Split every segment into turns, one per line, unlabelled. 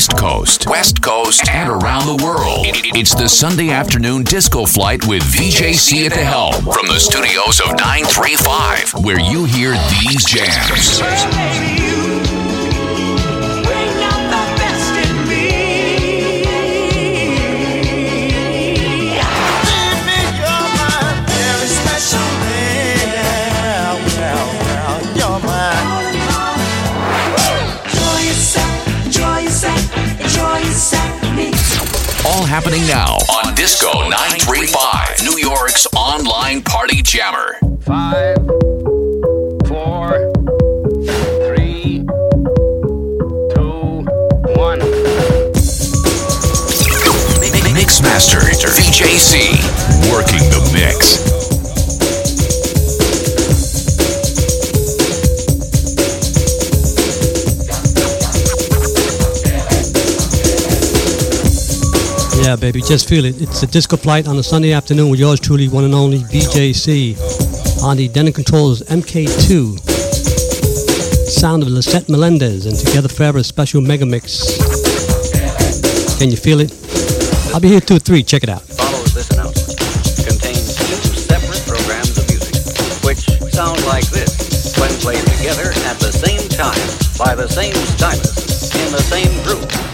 East Coast, West Coast, and around the world. It's the Sunday afternoon disco flight with VJC at the helm from the studios of 935, where you hear these jams. All happening now on Disco 935, New York's online party jammer.
Five, four, three, two, one.
Mixmaster VJC, working the mix.
Yeah, baby, just feel it. It's a disco flight on a Sunday afternoon with yours truly, one and only BJC on the Denon Controls MK2. Sound of Lisette Melendez and Together Forever special mega mix. Can you feel it? I'll be here two three. Check it out.
Follows this announcement. Contains two separate programs of music, which sound like this when played together at the same time by the same stylist in the same group.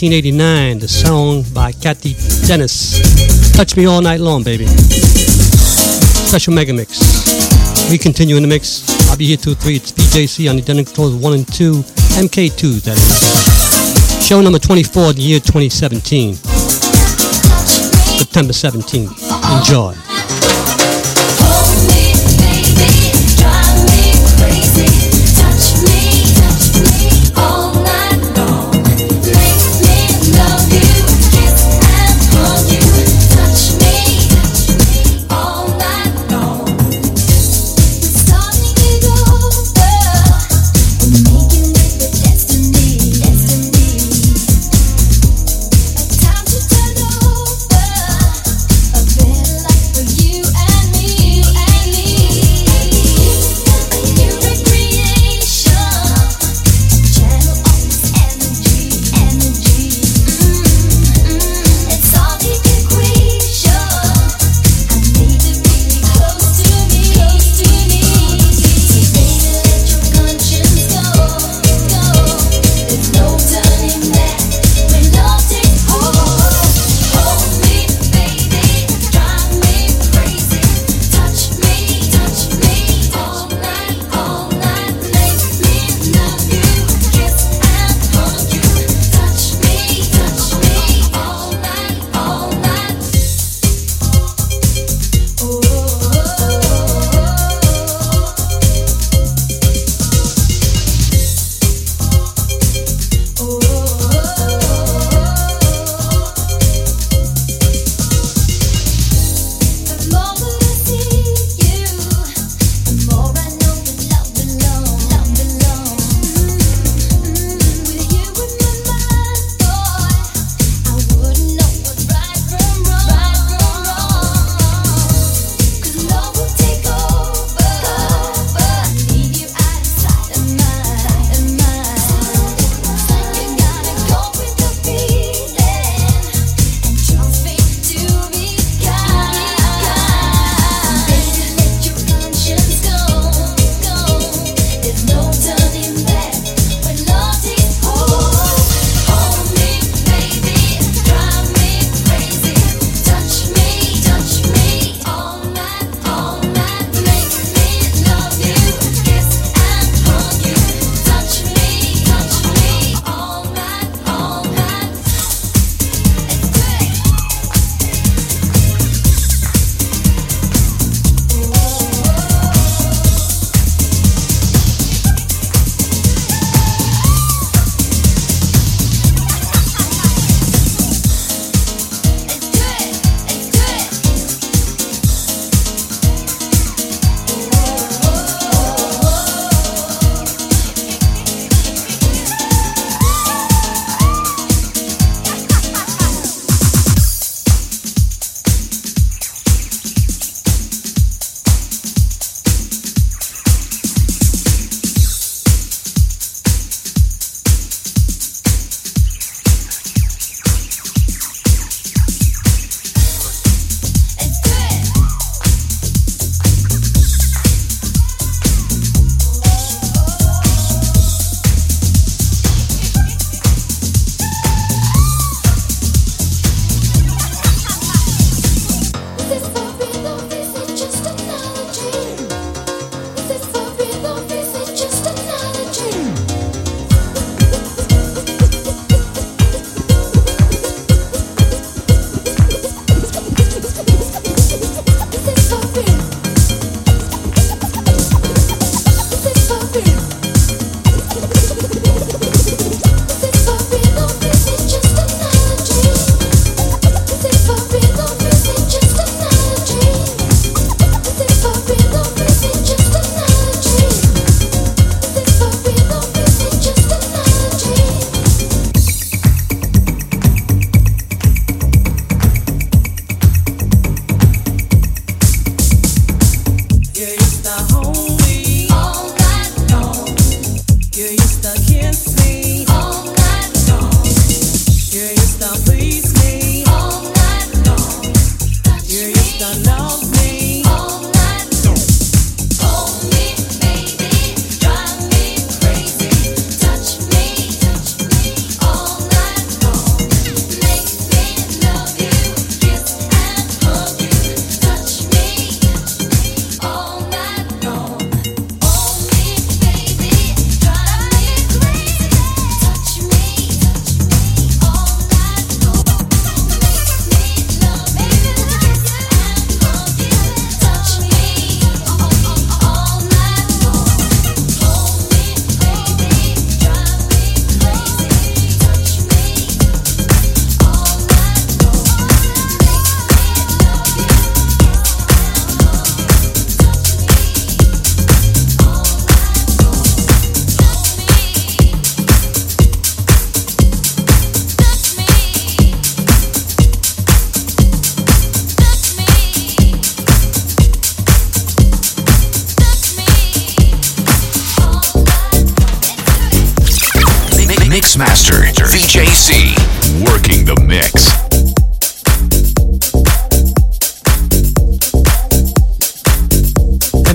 1989. The song by Cathy Dennis. Touch Me All Night Long, baby. Special mega mix. We continue in the mix. I'll be here till 3. It's BJC on the Denon Controls 1 and 2. MK2, that is. Show number 24 the year 2017. September 17th. Enjoy.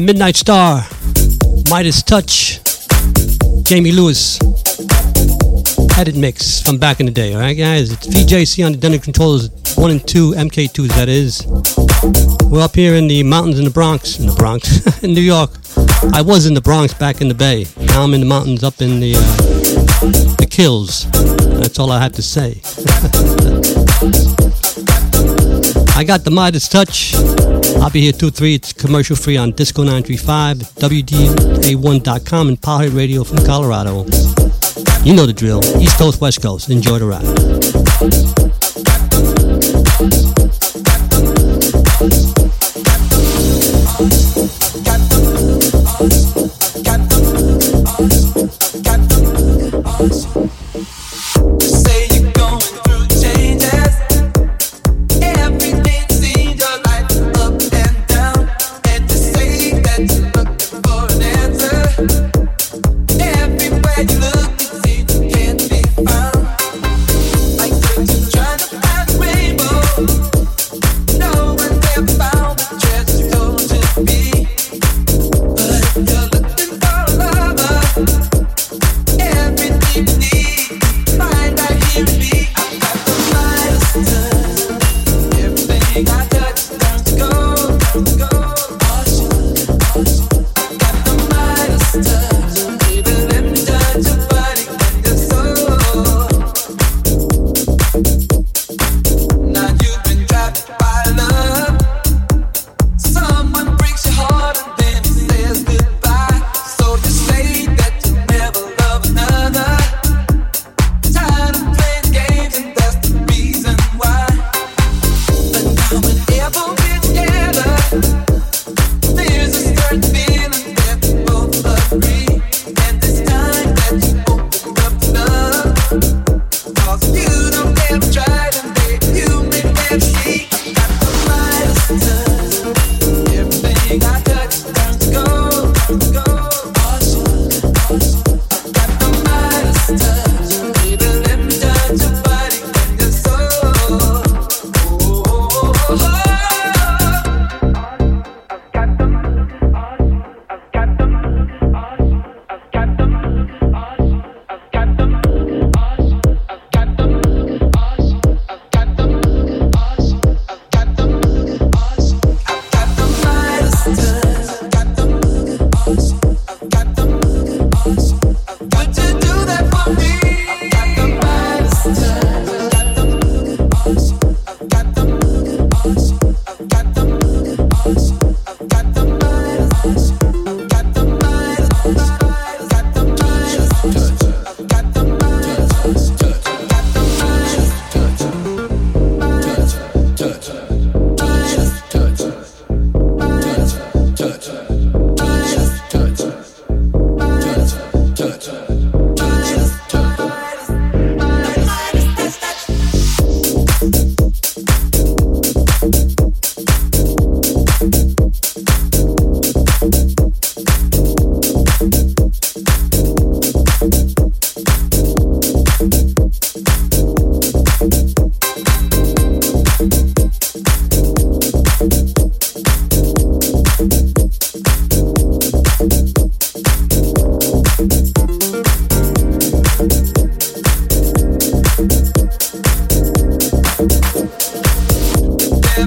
Midnight Star, Midas Touch, Jamie Lewis. Edit mix from back in the day, alright guys? It's VJC on the Denon Controllers 1 and 2, MK2s that is. We're up here in the mountains in the Bronx, in the Bronx, in New York. I was in the Bronx back in the Bay. Now I'm in the mountains up in the, uh, the Kills. That's all I have to say. I got the Midas Touch. I'll be here 2 3. It's commercial free on Disco 935, WDA1.com, and Power Hit Radio from Colorado. You know the drill. East Coast, West Coast. Enjoy the ride.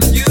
you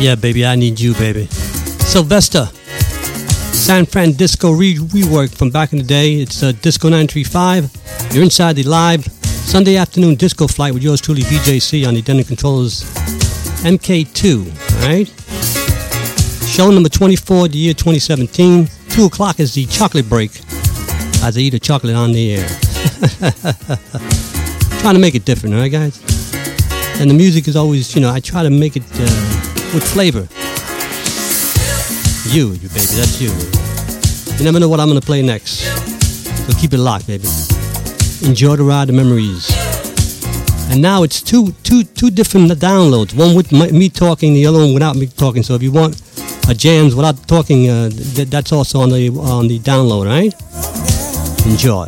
Yeah, baby, I need you, baby. Sylvester, SanFranDisko re- rework from back in the day. It's uh, Disco 935. You're inside the live Sunday afternoon disco flight with yours truly, VJC, on the Denon Controllers MK2. All right? Show number 24, the year 2017. 2 o'clock is the chocolate break as I eat a chocolate on the air. Trying to make it different, all right, guys? And the music is always, you know, I try to make it uh, with flavor. You, you baby, that's you. You never know what I'm gonna play next. So keep it locked, baby. Enjoy the ride, the memories. And now it's two, two, two different downloads. One with my, me talking, the other one without me talking. So if you want a jams without talking, uh, th- that's also on the on the download, right? Enjoy.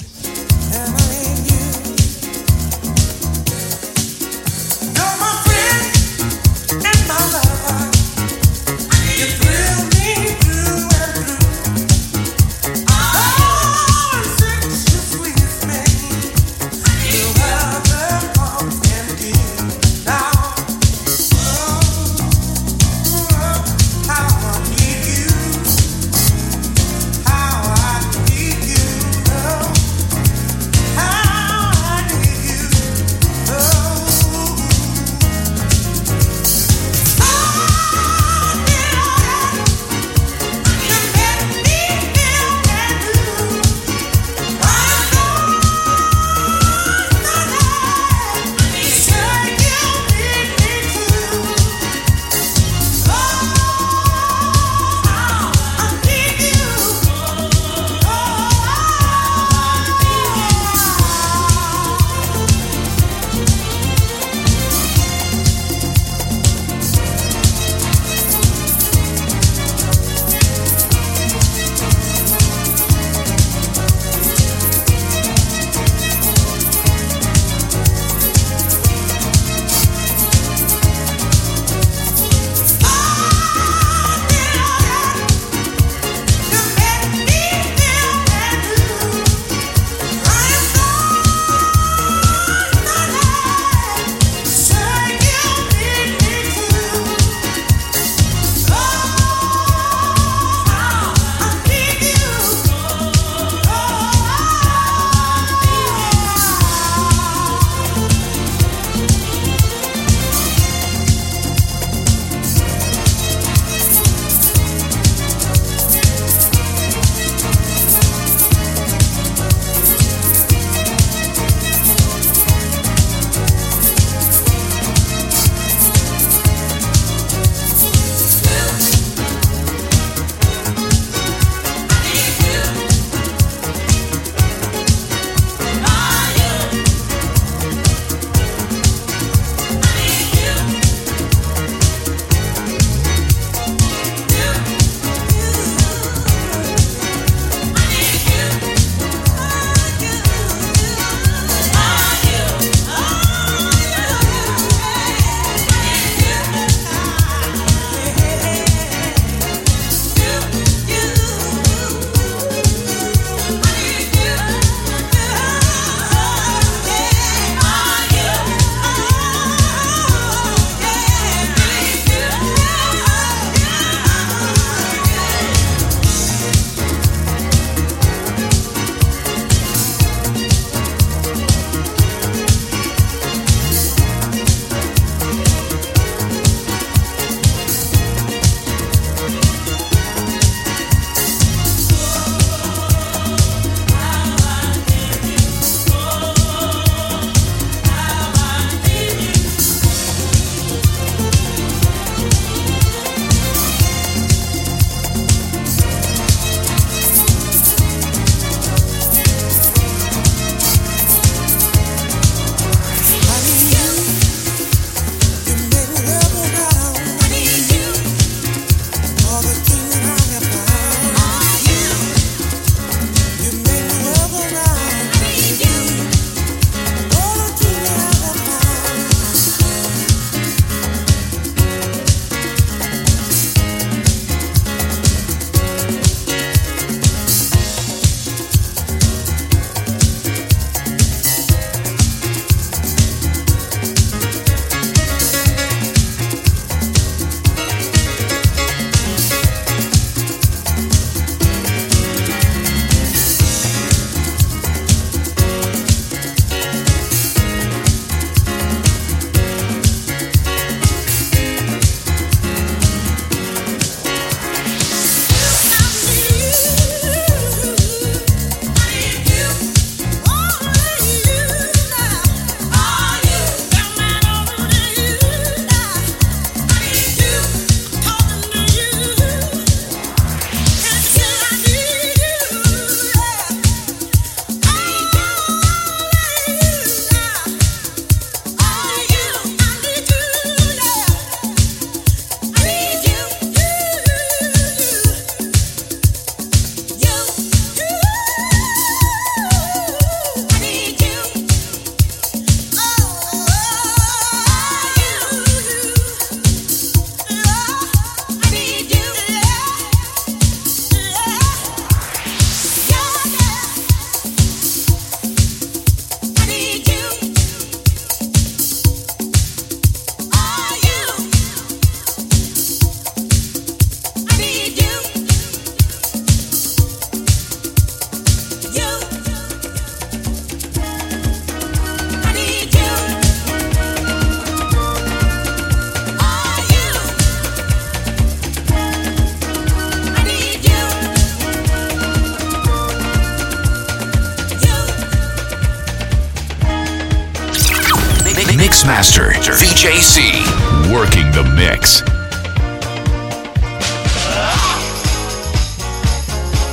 VJC, working the mix.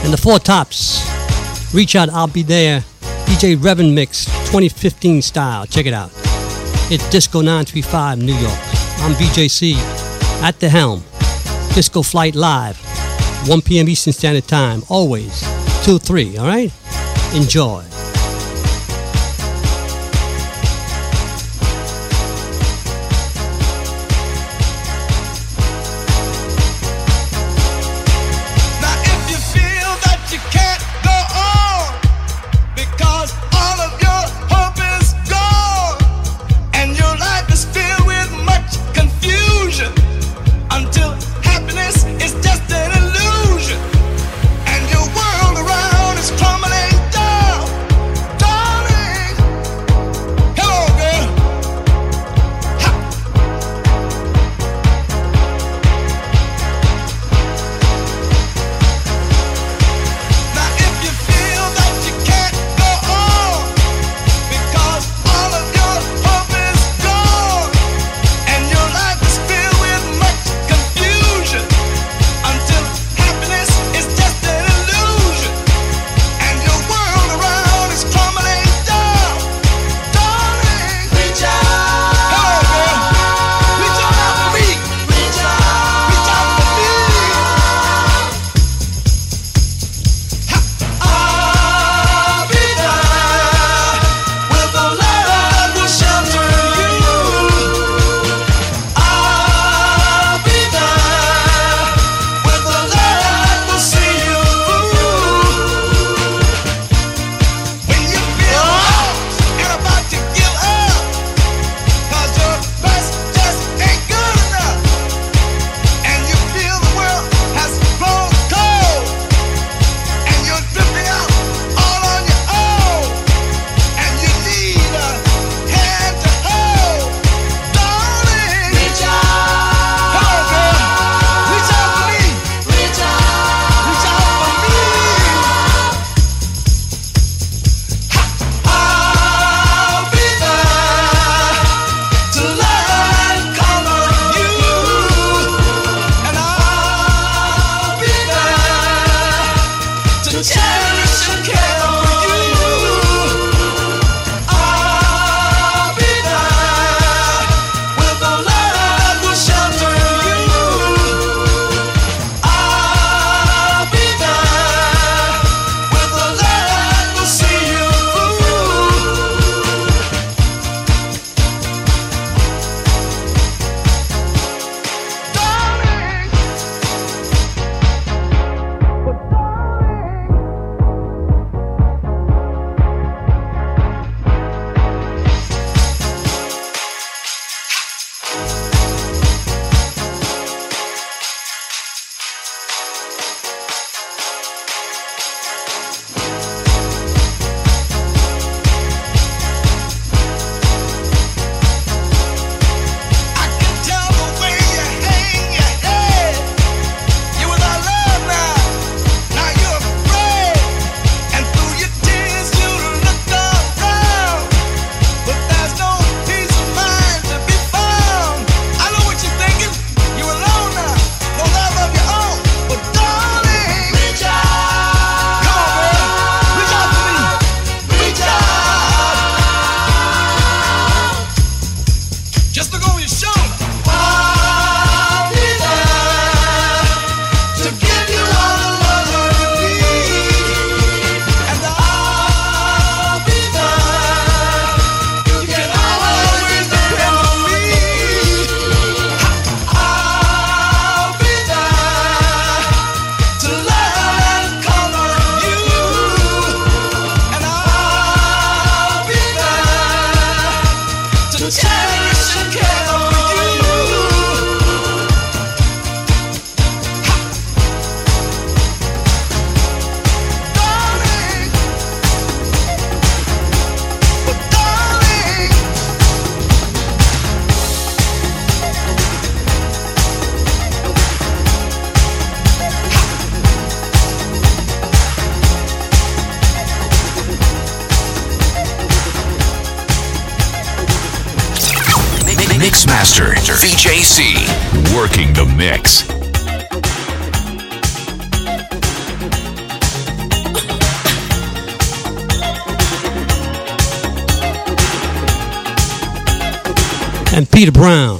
And the four tops. Reach out, I'll be there. DJ Revan Mix 2015 style. Check it out. It's Disco 935 New York. I'm VJC at the helm. Disco Flight Live. 1 p.m. Eastern Standard Time. Always. 2 3. All right? Enjoy.
Brown.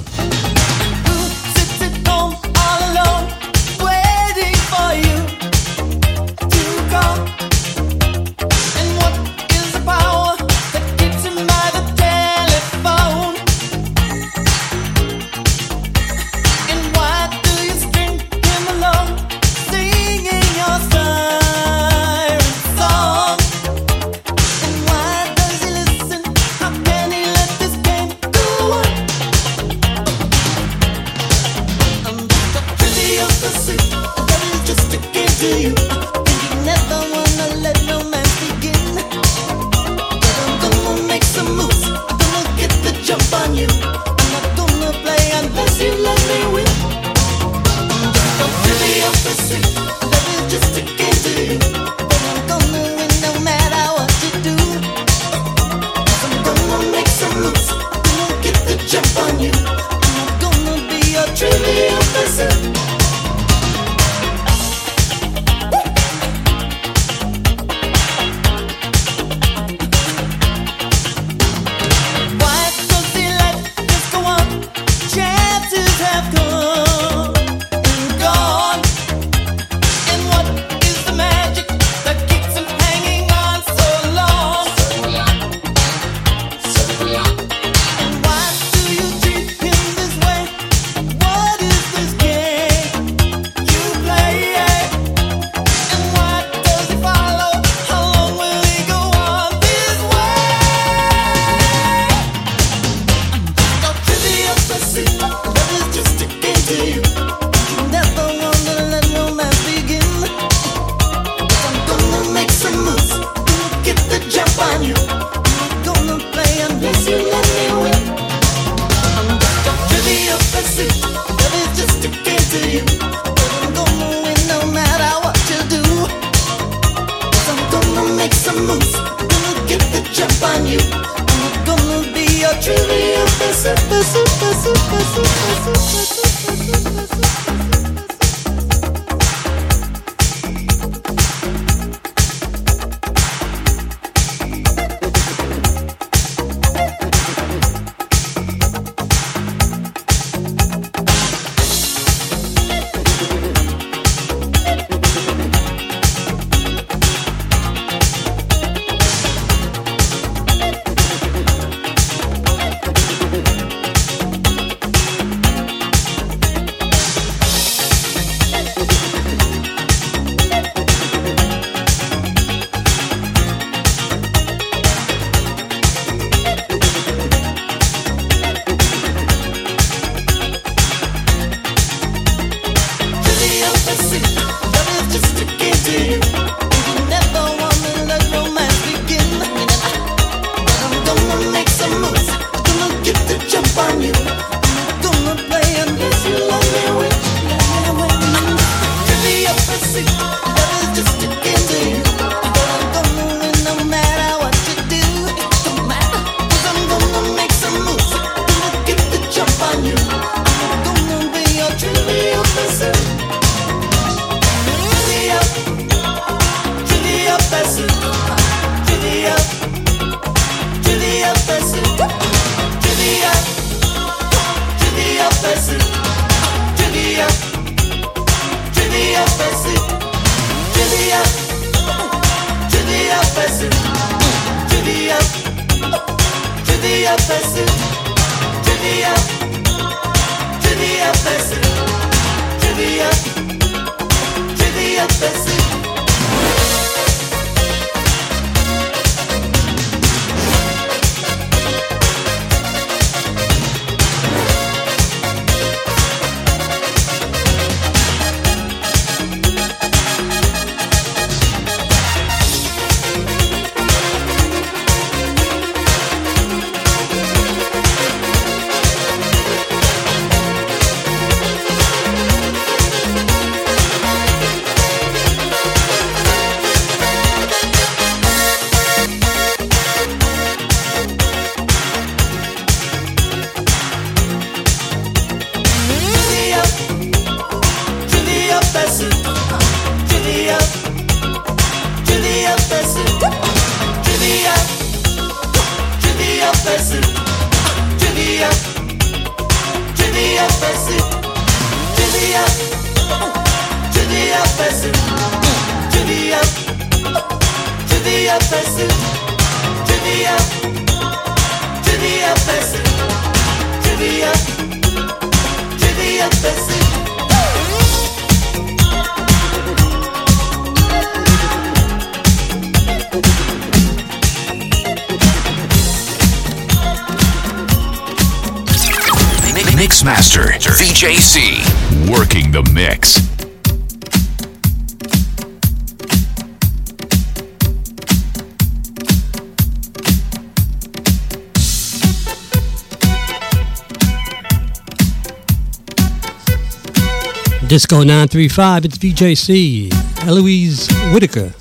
Disco 935, it's VJC. Eloise Whitaker,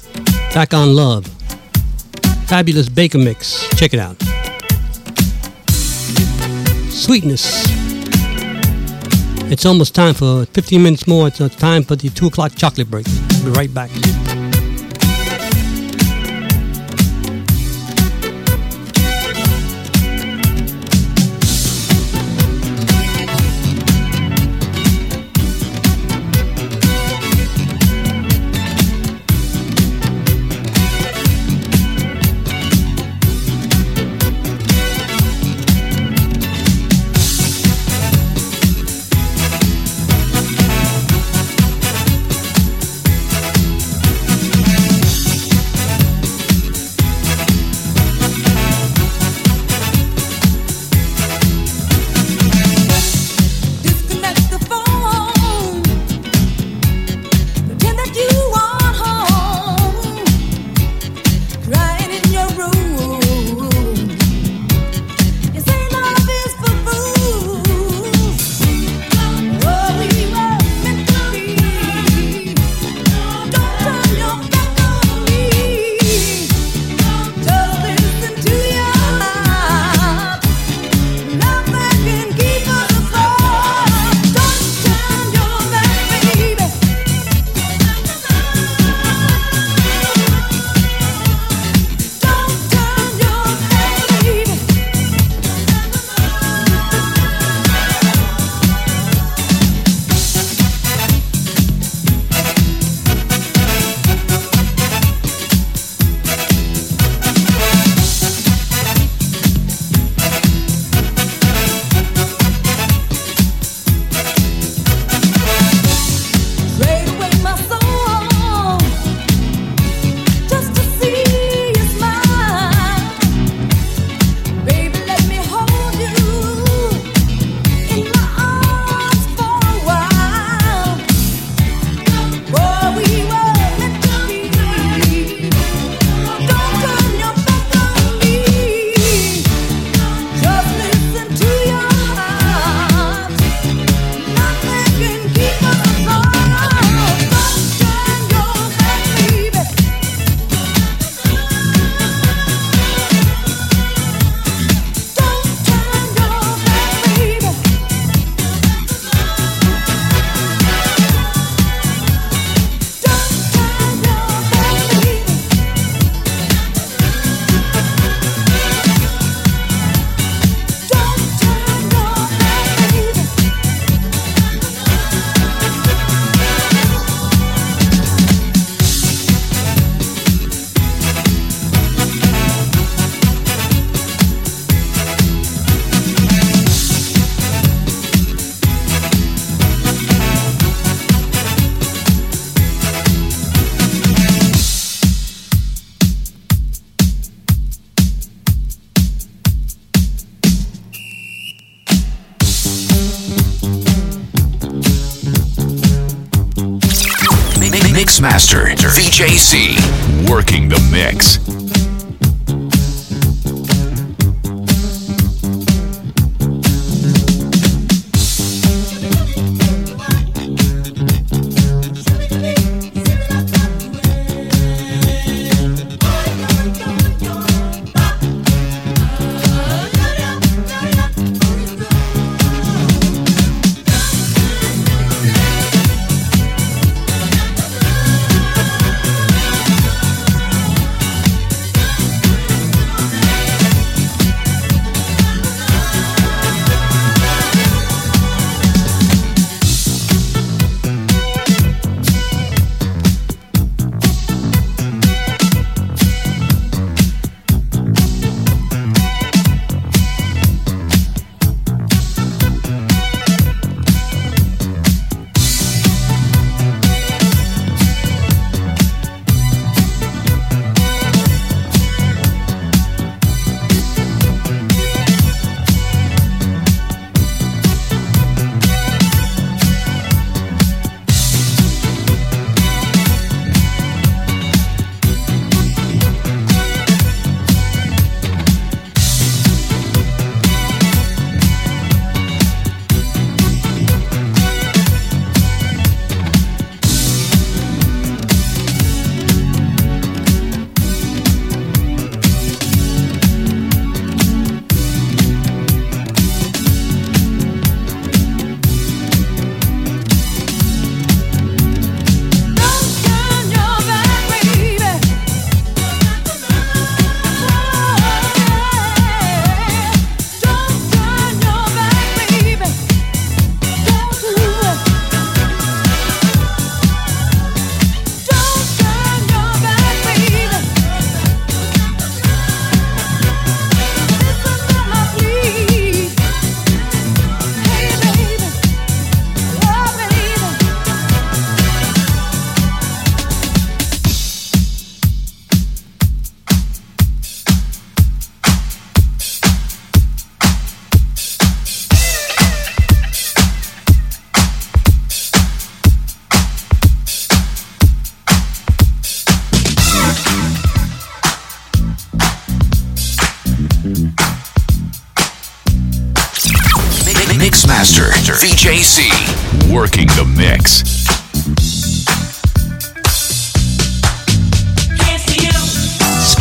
Back on Love. Fabulous Baker Mix. Check it out. Sweetness. It's almost time for 15 minutes more. It's time for the 2 o'clock chocolate break. Be right back.
VJC working the mix.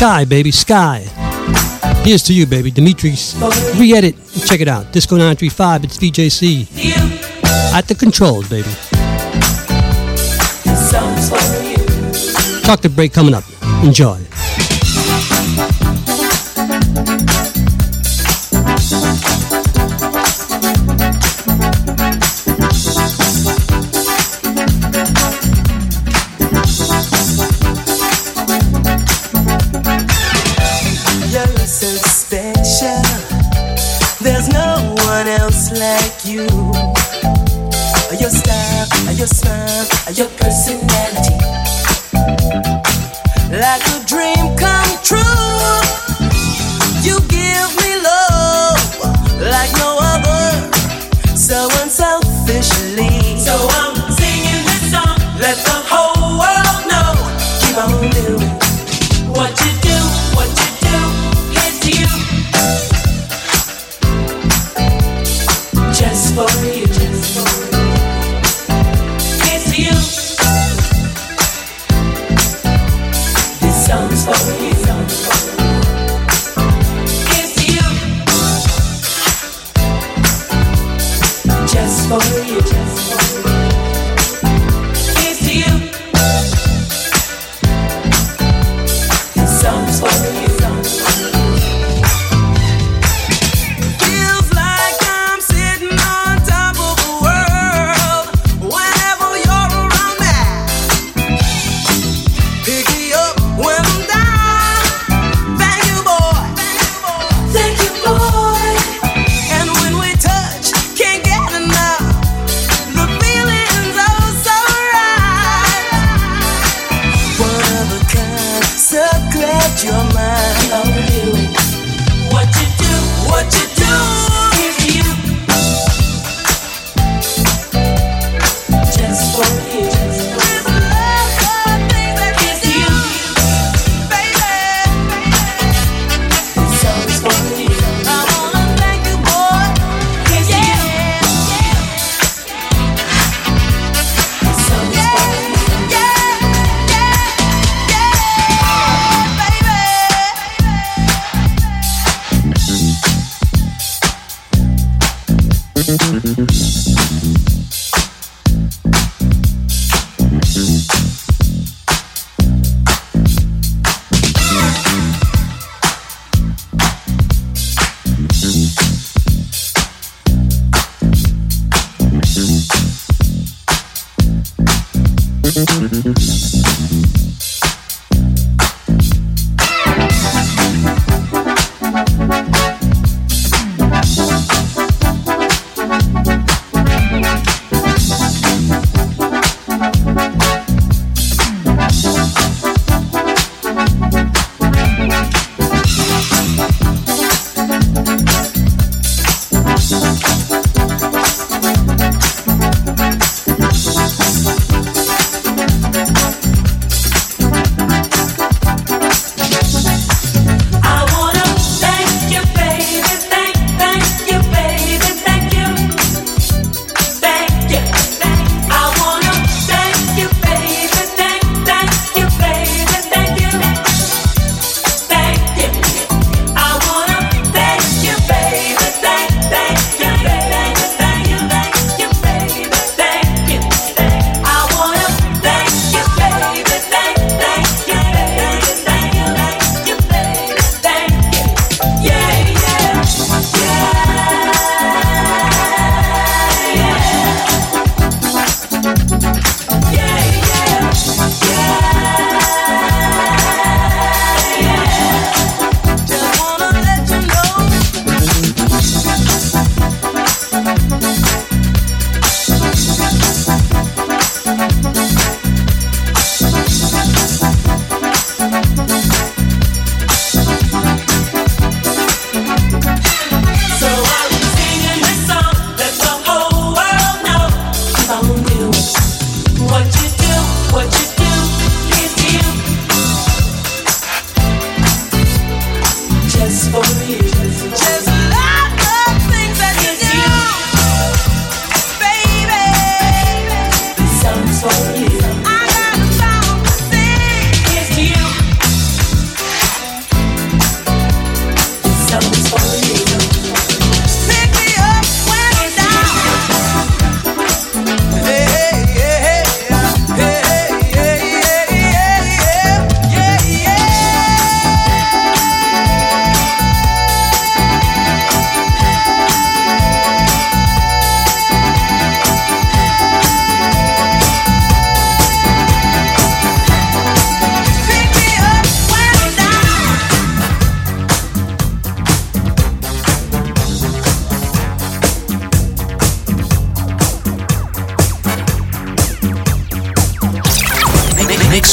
Skyy, baby, Skyy. Here's to you, baby. Dimitri's re-edit. Check it out. Disco 935, it's VJC. At the controls, baby. Chocolate break coming up. Enjoy.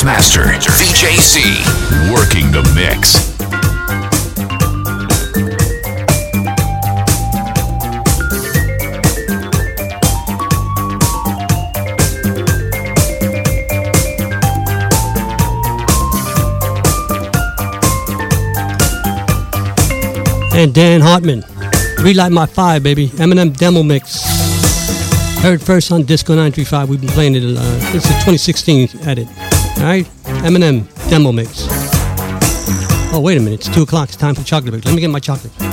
Mixmaster, VJC, working the mix.
And Dan Hartman, Relight My Fire, baby. M&M demo mix. Heard first on Disco 935. We've been playing it. Uh, this is 2016 edit. All right, M&M demo mix. Oh wait a minute, it's two o'clock. It's time for chocolate break. Let me get my chocolate. I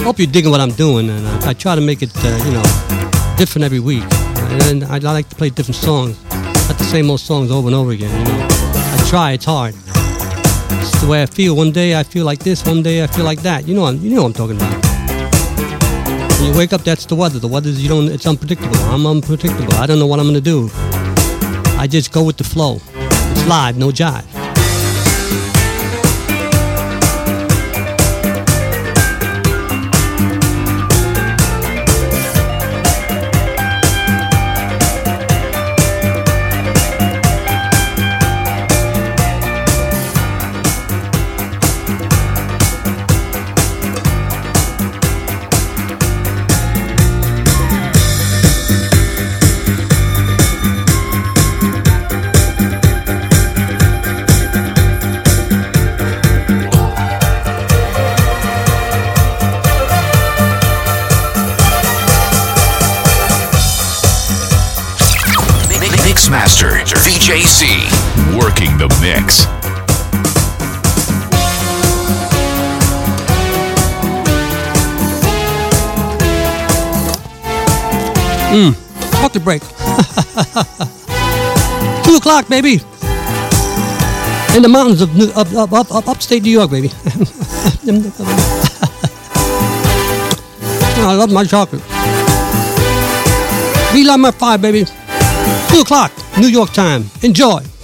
hope you're digging what I'm doing, and I, I try to make it, uh, you know, different every week. And I, I like to play different songs, not the same old songs over and over again. You know, I try. It's hard. It's the way I feel. One day I feel like this. One day I feel like that. You know, I'm, you know what I'm talking about. When you wake up, that's the weather. The weather's you don't. It's unpredictable. I'm unpredictable. I don't know what I'm gonna do. I just go with the flow. It's live, no jive.
Mixmaster, VJC, working the mix.
Mmm, chocolate break. Two o'clock, baby. In the mountains of, New, up, up, up, up, upstate New York, baby. I love my chocolate. We love my fire, baby. Two o'clock, New York time. Enjoy.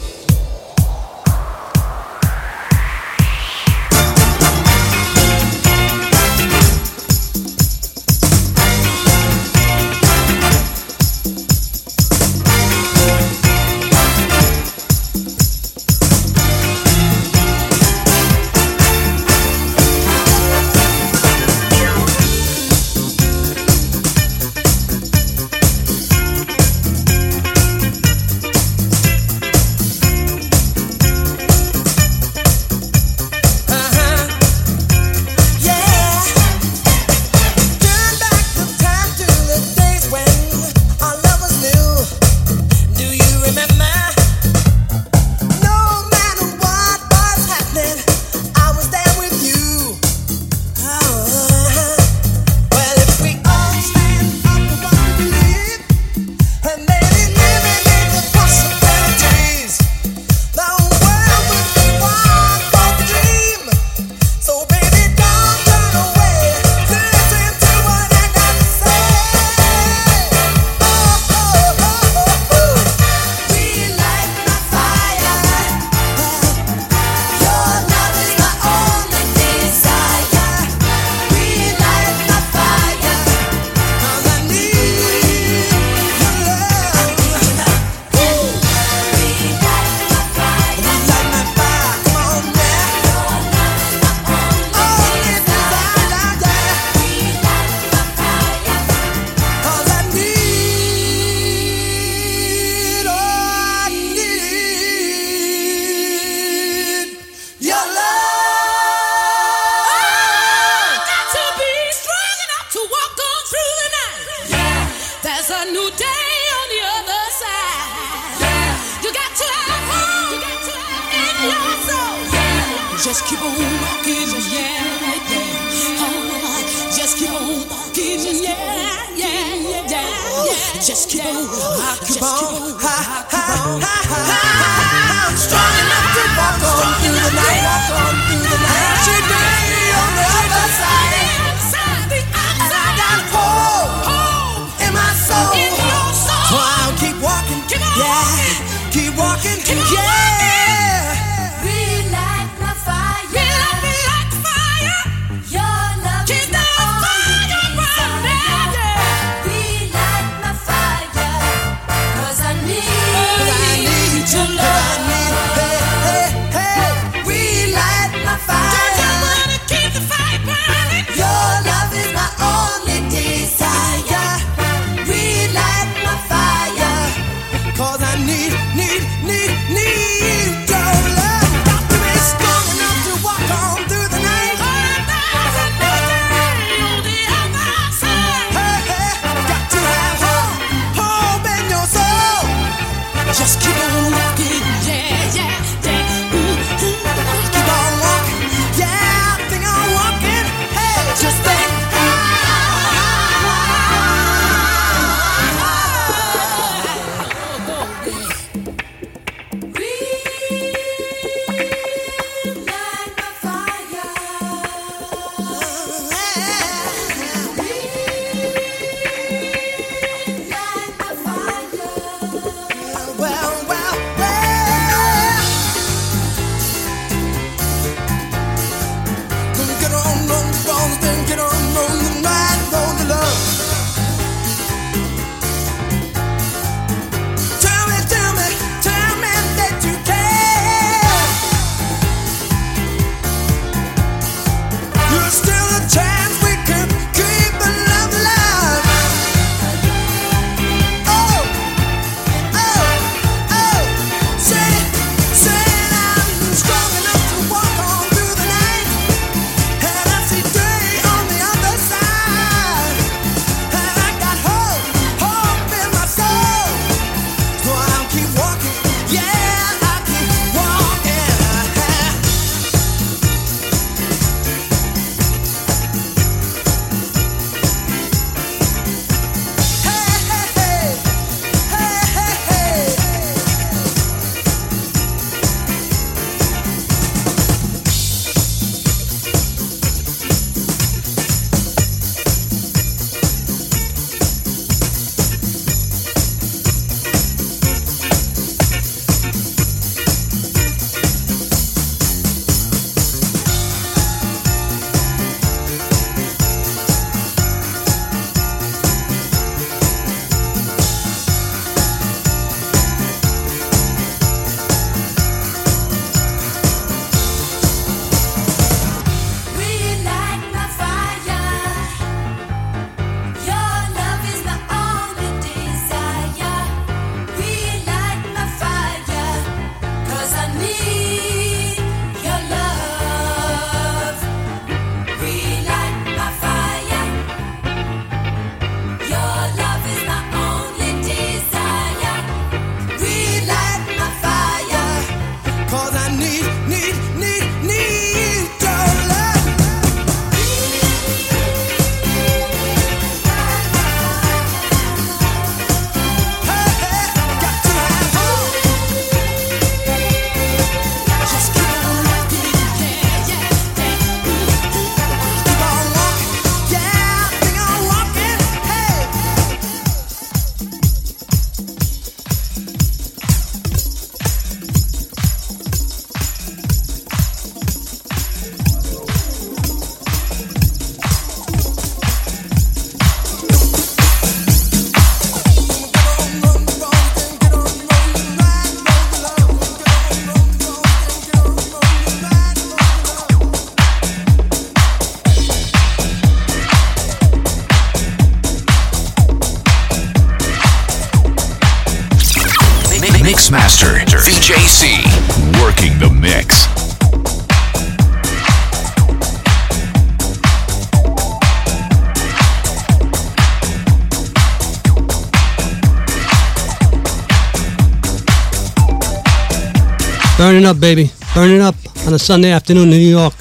Up, baby. Burning up on a Sunday afternoon in New York.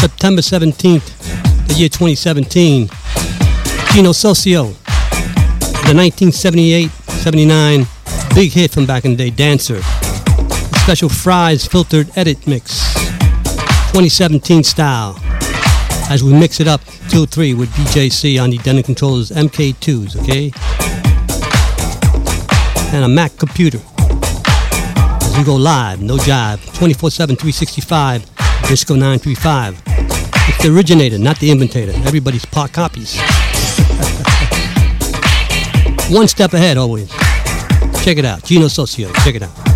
September 17th, the year 2017. Gino Soccio. The 1978-79 big hit from back in the day, Dancer. The special Fries filtered edit mix. 2017 style. As we mix it up, 2 3 with BJC on the Denon Controllers MK2s, okay? And a Mac computer. We go live, no jive, 24 7, 365, Disco 935. It's the originator, not the inventator. Everybody's part copies. One step ahead always. Check it out. Gino Soccio. Check it out.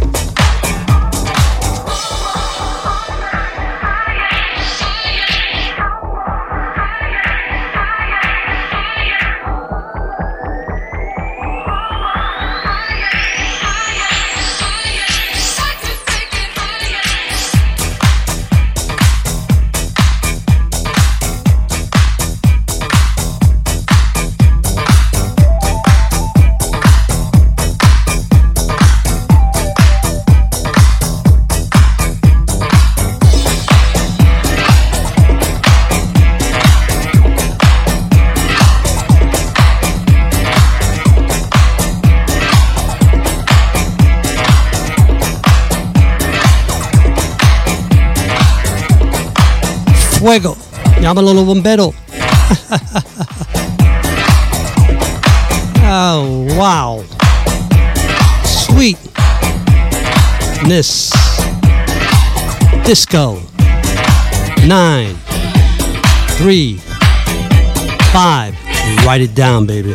Llámalo los bomberos. oh, wow. Sweetness. Disco. Nine. Three. Five. Write it down, baby.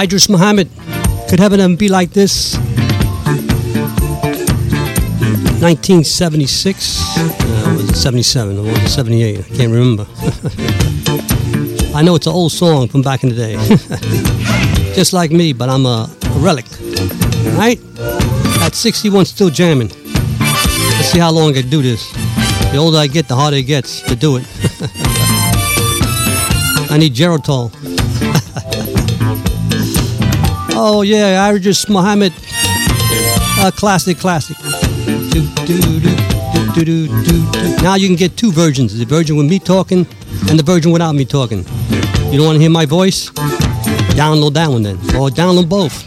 Idris Muhammad, could heaven be like this? 1976, uh, was it 77 or was 78? I can't remember. I know it's an old song from back in the day. Just like me, but I'm a, a relic. Right? At 61, still jamming. Let's see how long I can do this. The older I get, the harder it gets to do it. I need Geritol. Oh yeah, Idris Muhammad. A classic, classic. Now you can get two versions: the version with me talking and the version without me talking. You don't want to hear my voice? Download that one then, or download both.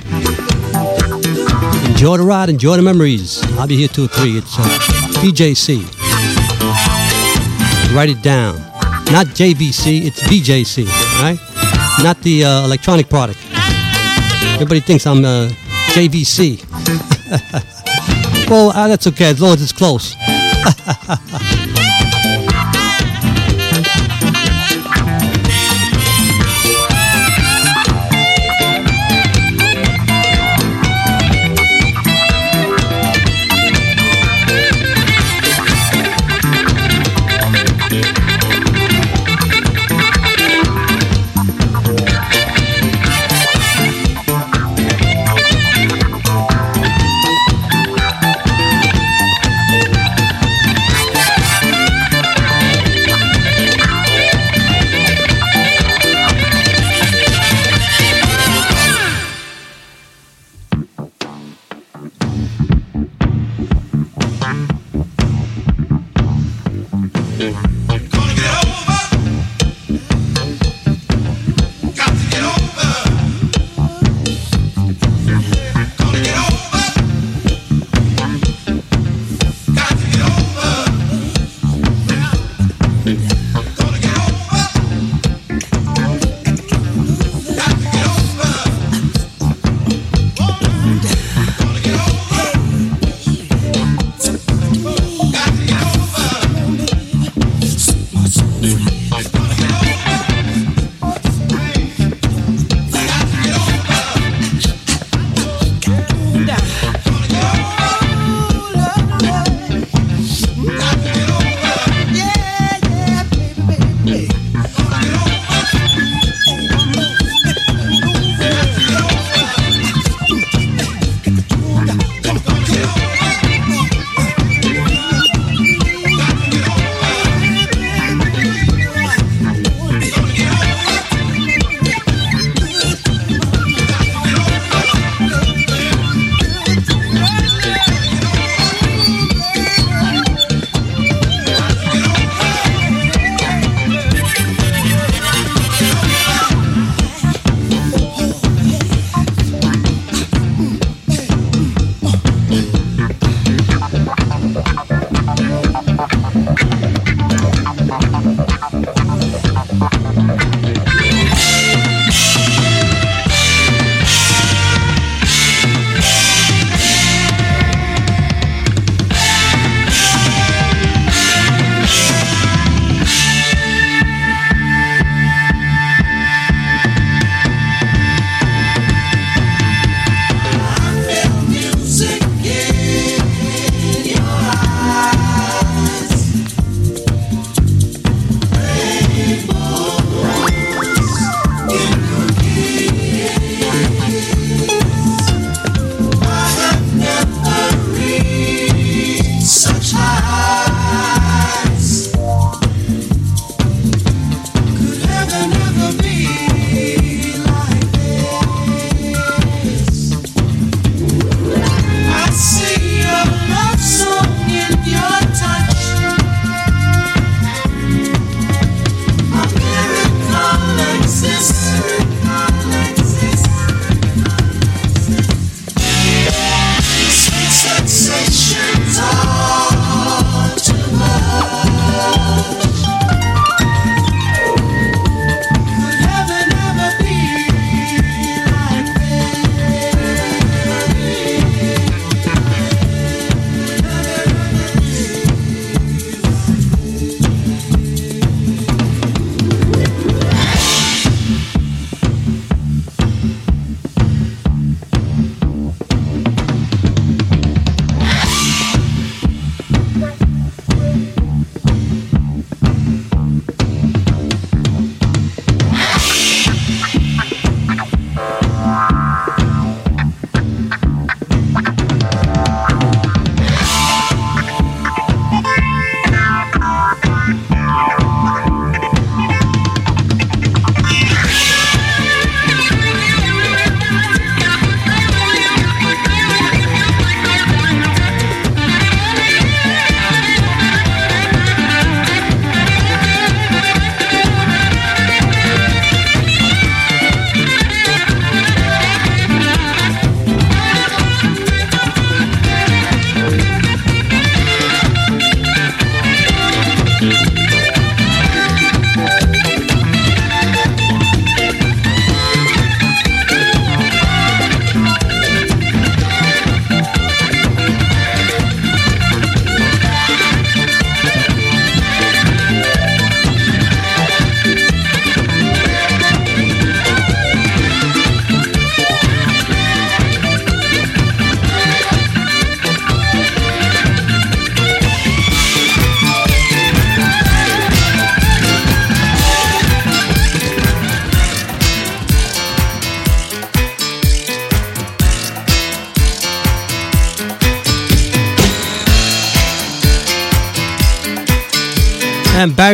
Enjoy the ride, enjoy the memories. I'll be here till three. It's uh, BJC. Write it down. Not JVC, it's BJC, right? Not the uh, electronic product. Everybody thinks I'm uh, JVC. well, uh, that's okay as long as it's close.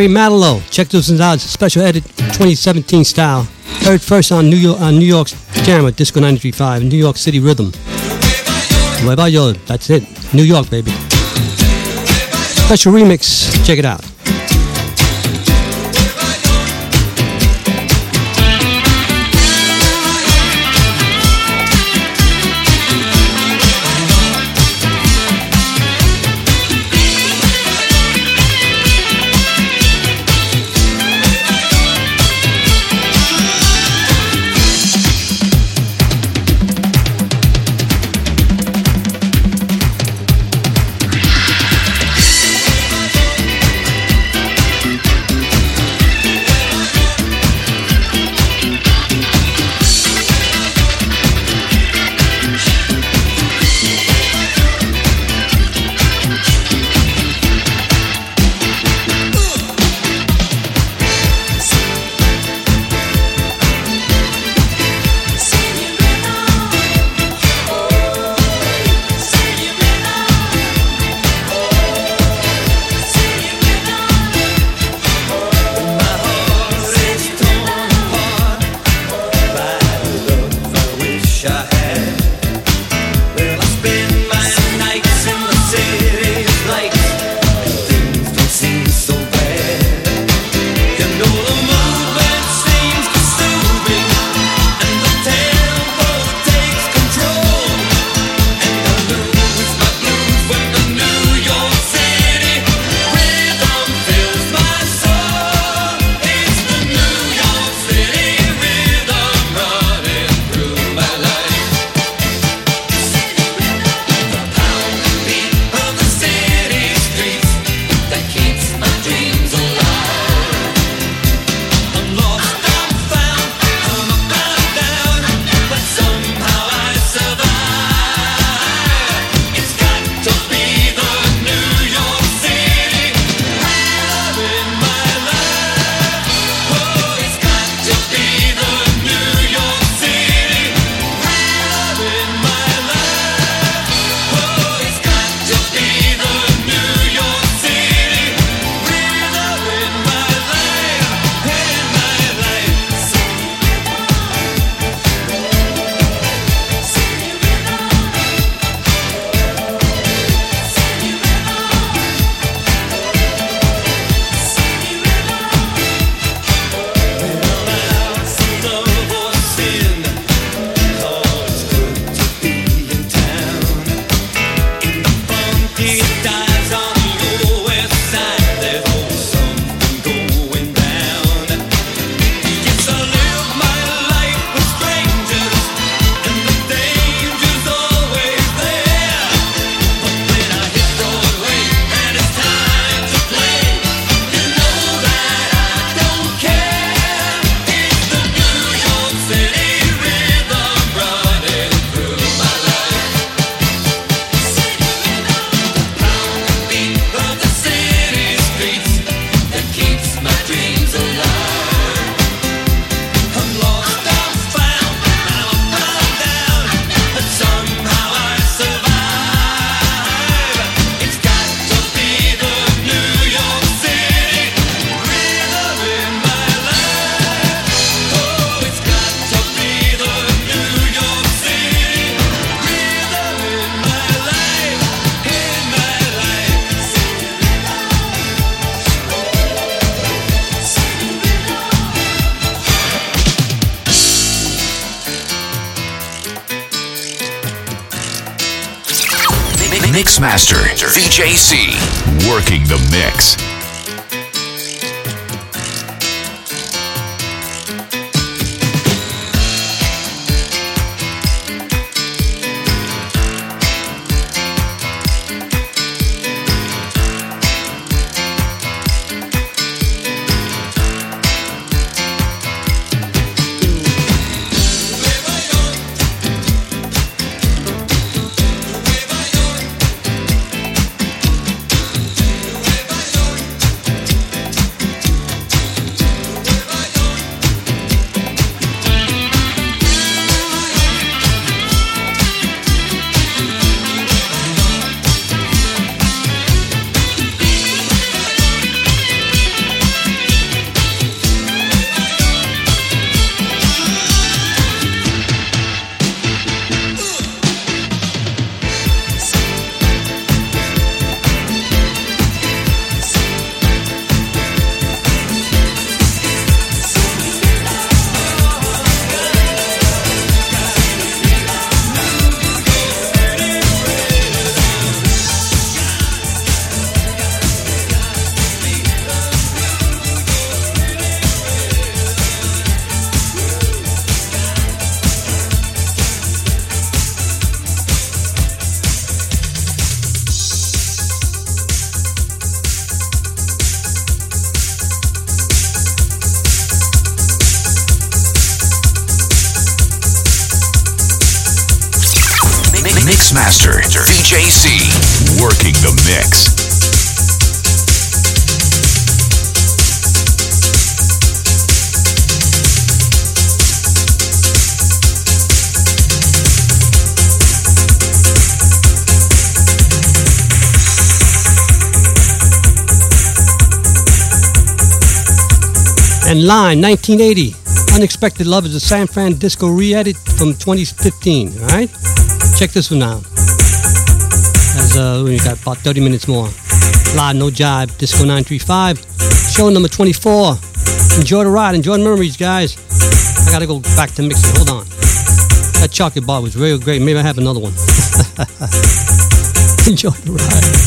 Barry. Check this out. Special edit 2017 style. Heard first on New York on New York's Jam Disco 93.5, New York City Rhythm. What about yo? That's it. New York, baby. Special remix. Check it out.
BJC, working the mix.
Lime, 1980. Unexpected Love is a SanFranDisko re-edit from 2015. All right, check this one out. As uh, we got about 30 minutes more. Live, no jive, Disco 935. Show number 24. Enjoy the ride, enjoy the memories, guys. I gotta go back to mixing. Hold on. That chocolate bar was real great. Maybe I have another one. enjoy the ride.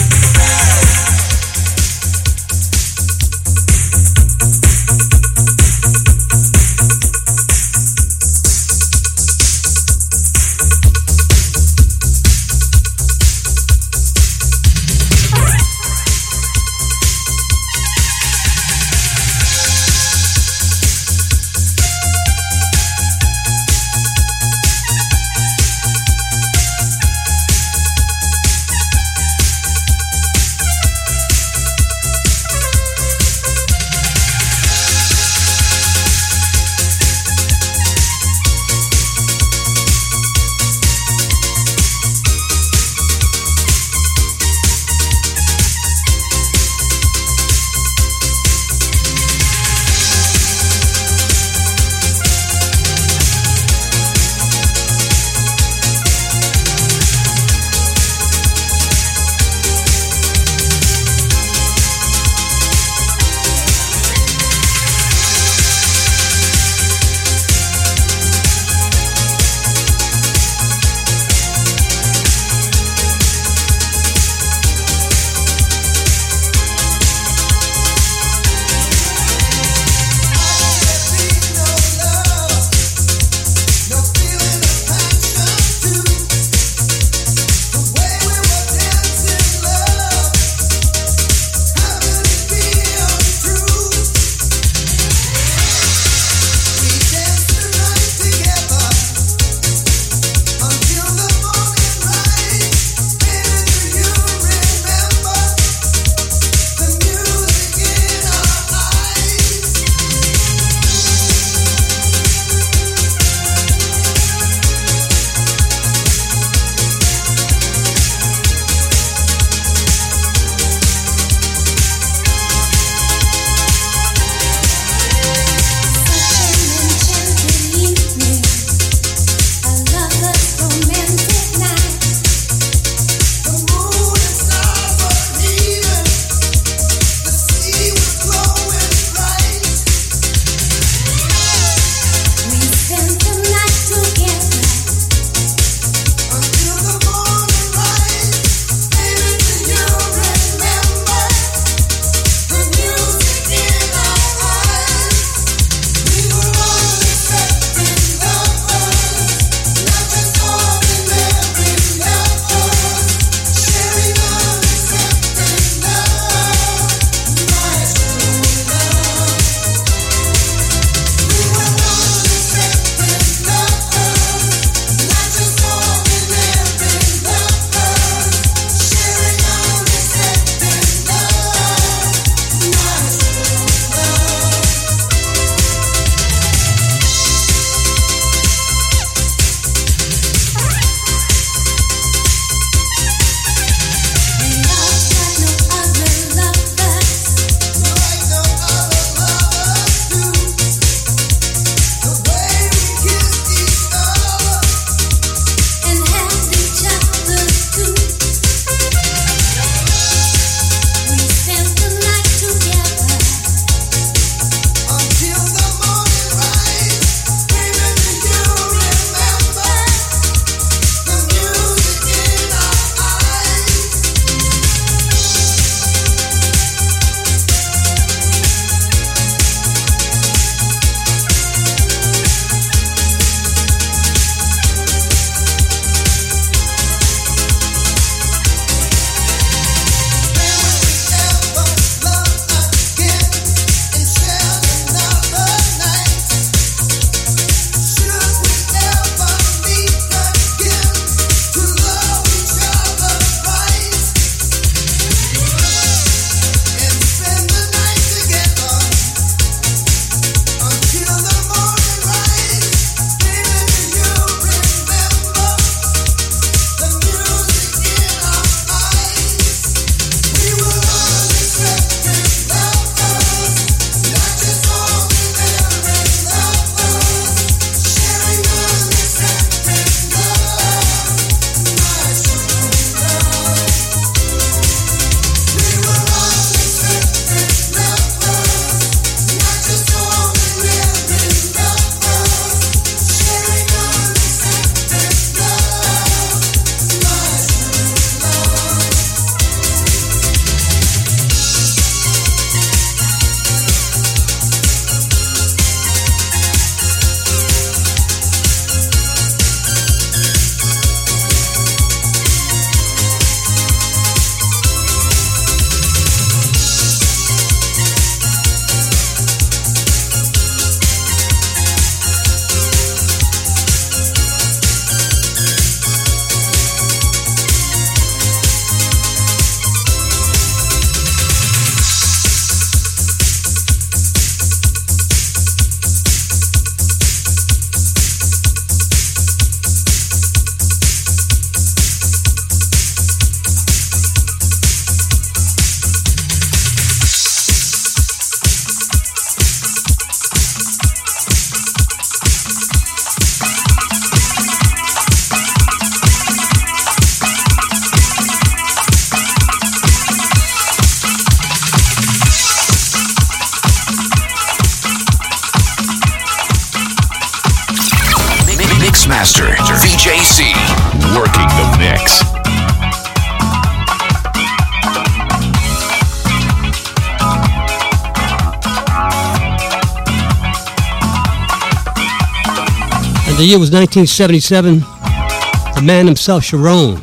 The year was 1977. The man himself, Cerrone.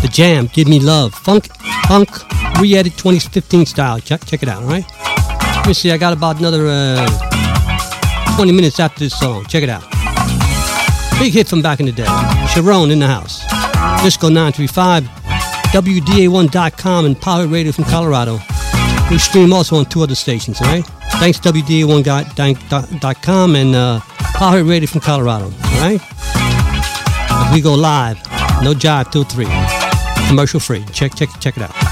The Jam, Give Me Love. Funk Hunk, re-edit 2015 style. Check, check it out, all right? Let me see, I got about another uh, 20 minutes after this song. Check it out. Big hit from back in the day. Cerrone in the house. Disco 935, WDA1.com, and Power Radio from Colorado. We stream also on two other stations, all right? Thanks, WDA1.com and uh, Power Radio from Colorado, all right? we go live, no jive till 3. Commercial free. Check, check, check it out.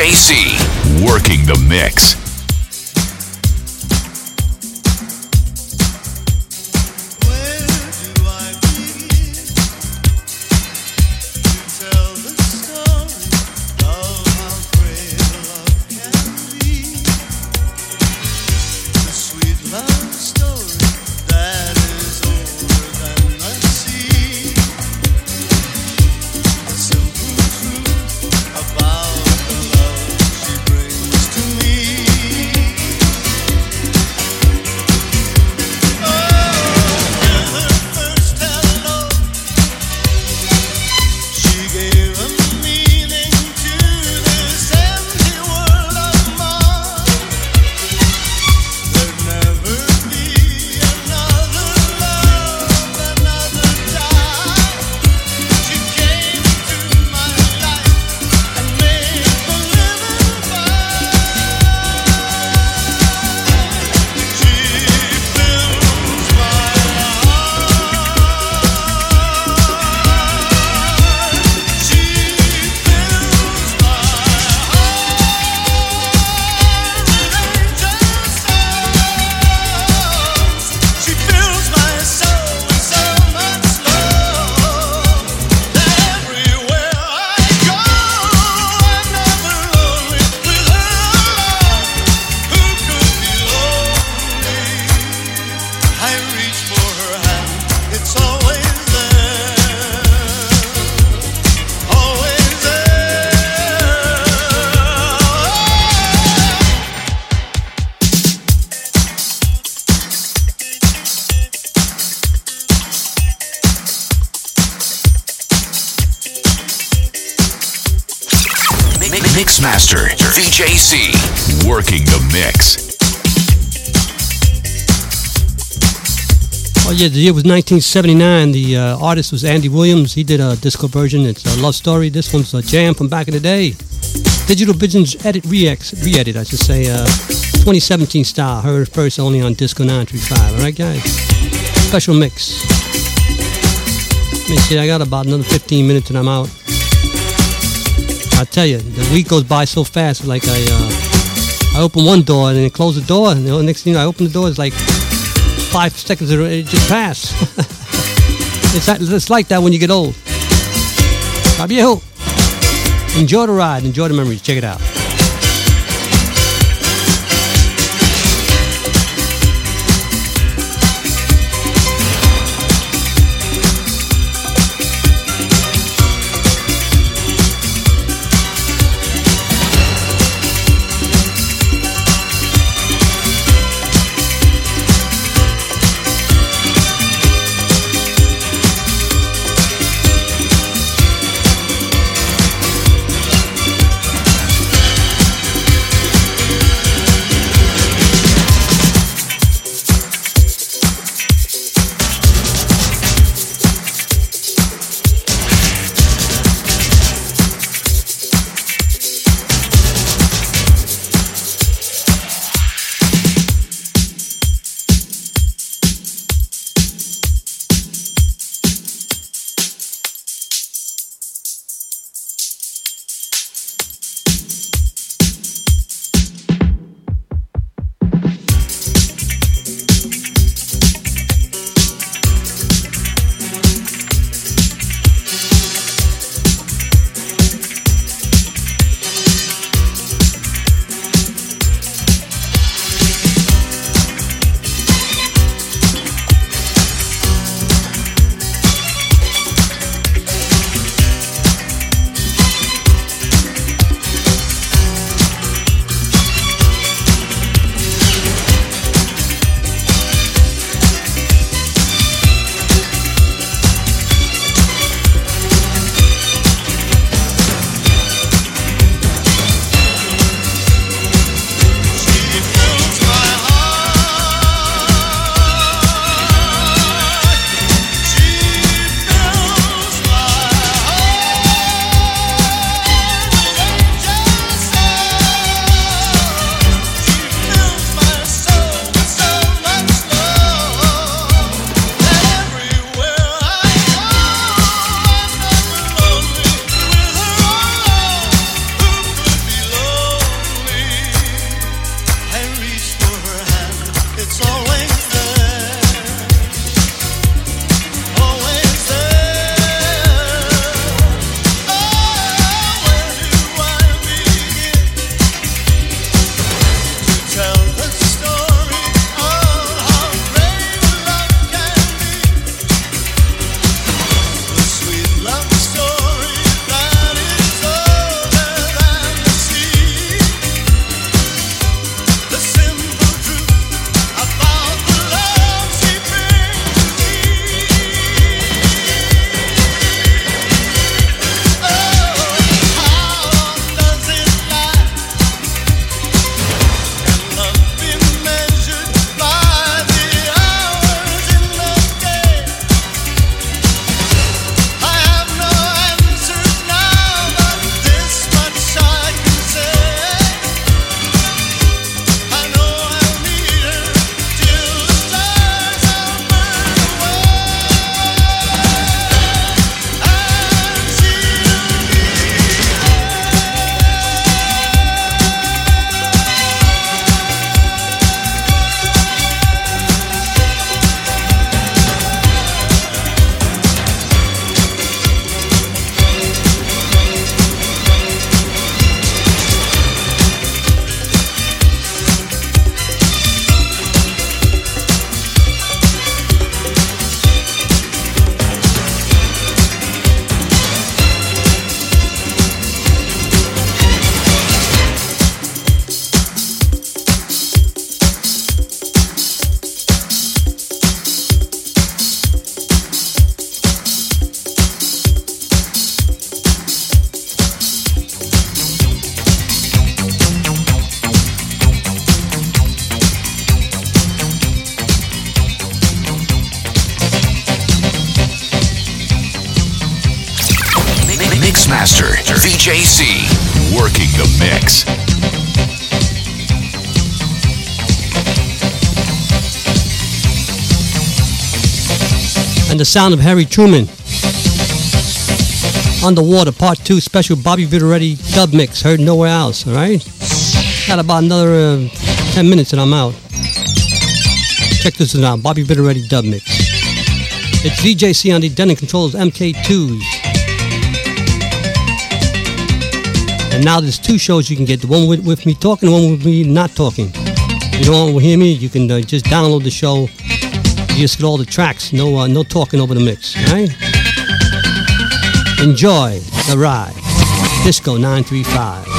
BJC, working the mix.
Yeah, the year was 1979. The uh, artist was Andy Williams. He did a disco version. It's a love story. This one's a jam from back in the day. Digital Visions edit, re-ex, re-edit, I should say, uh, 2017 style. Heard first only on Disco 935. All right, guys. Special mix. Let me see. I got about another 15 minutes and I'm out. I tell you, the week goes by so fast. Like I, uh, I open one door and then close the door, and the next thing I open the door, it's like five seconds it just passed. it's, it's like that when you get old. Enjoy the ride. Enjoy the memories. Check it out. Sound of Harry Thuman. Underwater Part 2 special Bobby Viteritti dub mix. Heard nowhere else, alright? Got about another uh, 10 minutes and I'm out. Check this out Bobby Viteritti dub mix. It's BJC on the Denon Controls MK2s. And now there's two shows you can get the one with, with me talking, the one with me not talking. If you don't want to hear me, you can uh, just download the show. You just get all the tracks, no, uh, no talking over the mix, right? Enjoy the ride. Disco 935.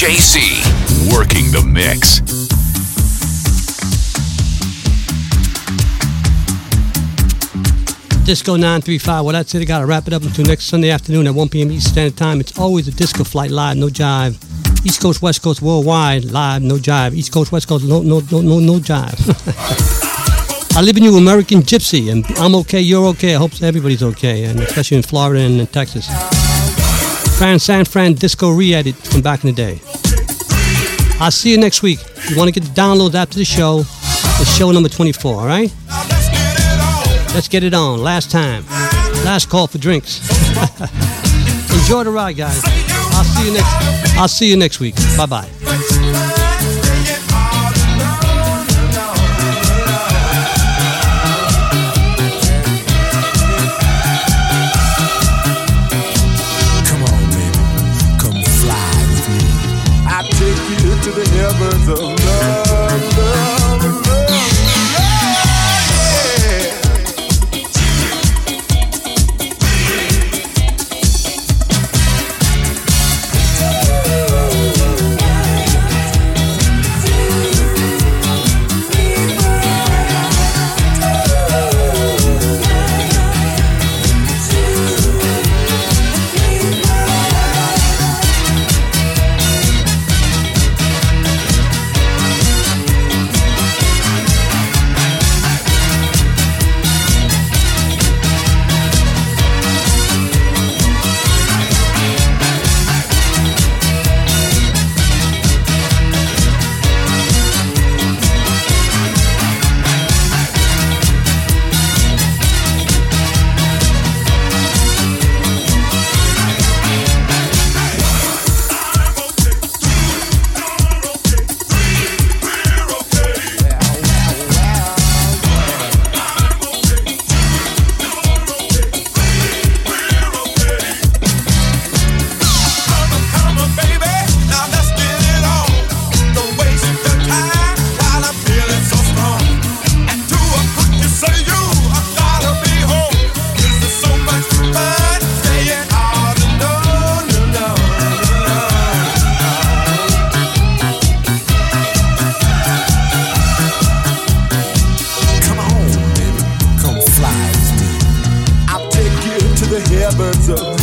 BJC, working the mix.
Disco 935. Well, that's it. I got to wrap it up until next Sunday afternoon at 1 p.m. Eastern Standard Time. It's always a disco flight live, no jive. East Coast, West Coast, worldwide, live, no jive. East Coast, West Coast, no, no, no, no, no jive. I live in you, American Gypsy, and I'm okay, you're okay. I hope everybody's okay, and especially in Florida and in Texas. Fran SanFranDisko re-edit from back in the day. I'll see you next week. You want to get the downloads after the show, it's show number 24, all right? Let's get it on. Last time. Last call for drinks. Enjoy the ride, guys. I'll see you next. I'll see you next week. Bye bye
heavens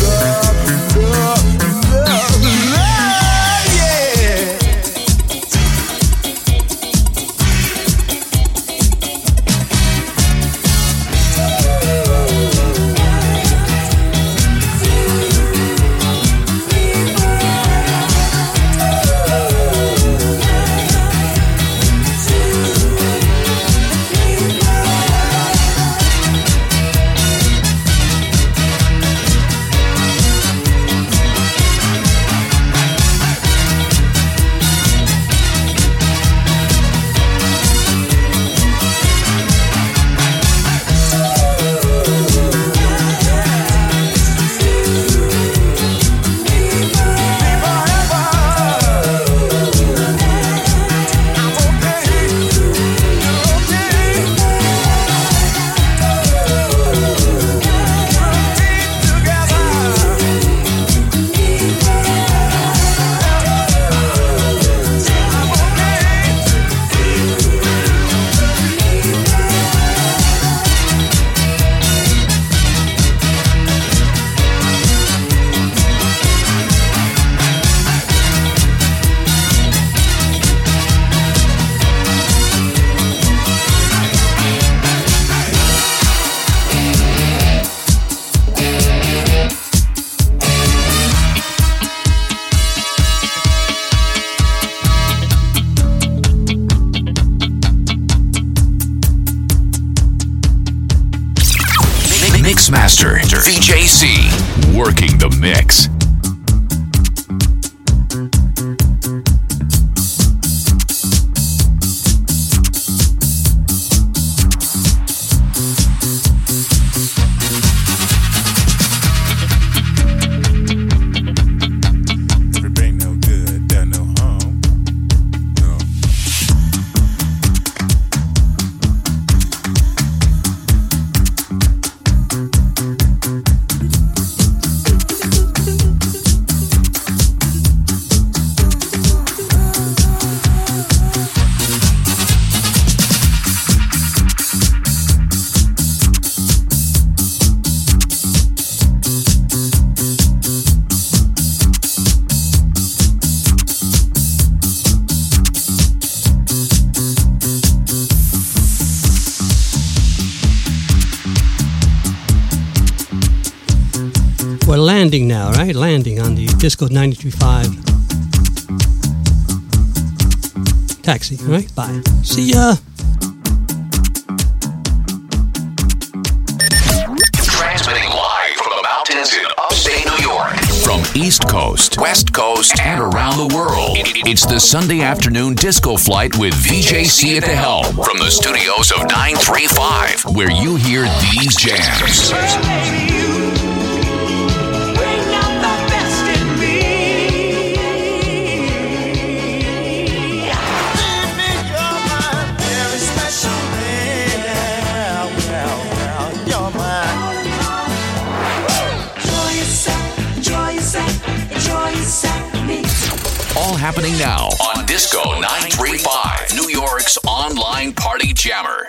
Disco 93.5 taxi, right? Bye. See ya.
Transmitting live from the mountains in upstate New York. From East Coast, West Coast, and around the world. It's the Sunday afternoon disco flight with BJC at the helm. From the studios of 935, where you hear these jams. Happening now on Disco 935, New York's online party jammer.